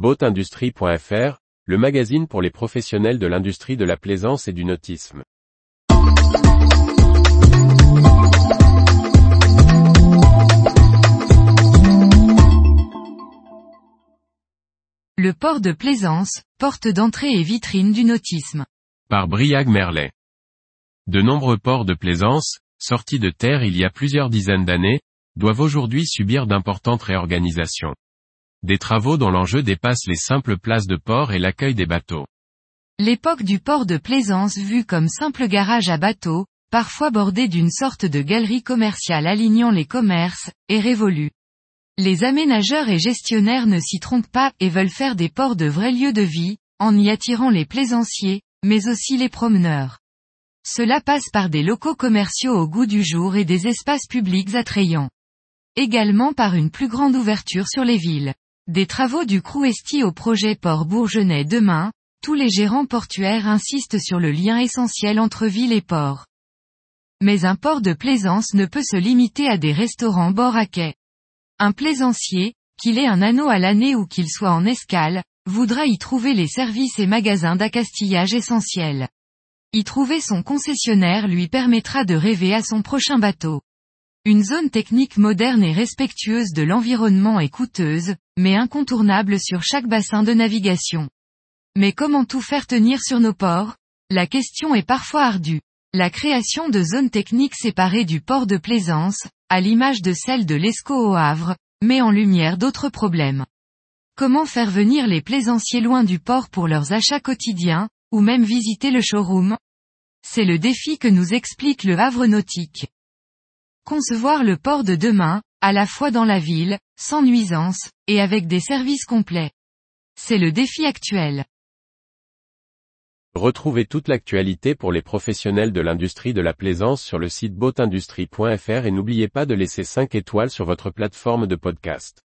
Boatindustrie.fr, le magazine pour les professionnels de l'industrie de la plaisance et du nautisme. Le port de plaisance, porte d'entrée et vitrine du nautisme. Par Briag Merlet. De nombreux ports de plaisance, sortis de terre il y a plusieurs dizaines d'années, doivent aujourd'hui subir d'importantes réorganisations. Des travaux dont l'enjeu dépasse les simples places de port et l'accueil des bateaux. L'époque du port de plaisance vu comme simple garage à bateaux, parfois bordé d'une sorte de galerie commerciale alignant les commerces, est révolue. Les aménageurs et gestionnaires ne s'y trompent pas et veulent faire des ports de vrais lieux de vie, en y attirant les plaisanciers, mais aussi les promeneurs. Cela passe par des locaux commerciaux au goût du jour et des espaces publics attrayants. Également par une plus grande ouverture sur les villes. Des travaux du Crouesti au projet Port Bourgenais demain, tous les gérants portuaires insistent sur le lien essentiel entre ville et port. Mais un port de plaisance ne peut se limiter à des restaurants bord à quai. Un plaisancier, qu'il ait un anneau à l'année ou qu'il soit en escale, voudra y trouver les services et magasins d'accastillage essentiels. Y trouver son concessionnaire lui permettra de rêver à son prochain bateau. Une zone technique moderne et respectueuse de l'environnement est coûteuse, mais incontournable sur chaque bassin de navigation. Mais comment tout faire tenir sur nos ports? La question est parfois ardue. La création de zones techniques séparées du port de plaisance, à l'image de celle de l'Escaut au Havre, met en lumière d'autres problèmes. Comment faire venir les plaisanciers loin du port pour leurs achats quotidiens, ou même visiter le showroom? C'est le défi que nous explique le Havre Nautique. Concevoir le port de demain, à la fois dans la ville, sans nuisance, et avec des services complets. C'est le défi actuel. Retrouvez toute l'actualité pour les professionnels de l'industrie de la plaisance sur le site boatindustrie.fr et n'oubliez pas de laisser 5 étoiles sur votre plateforme de podcast.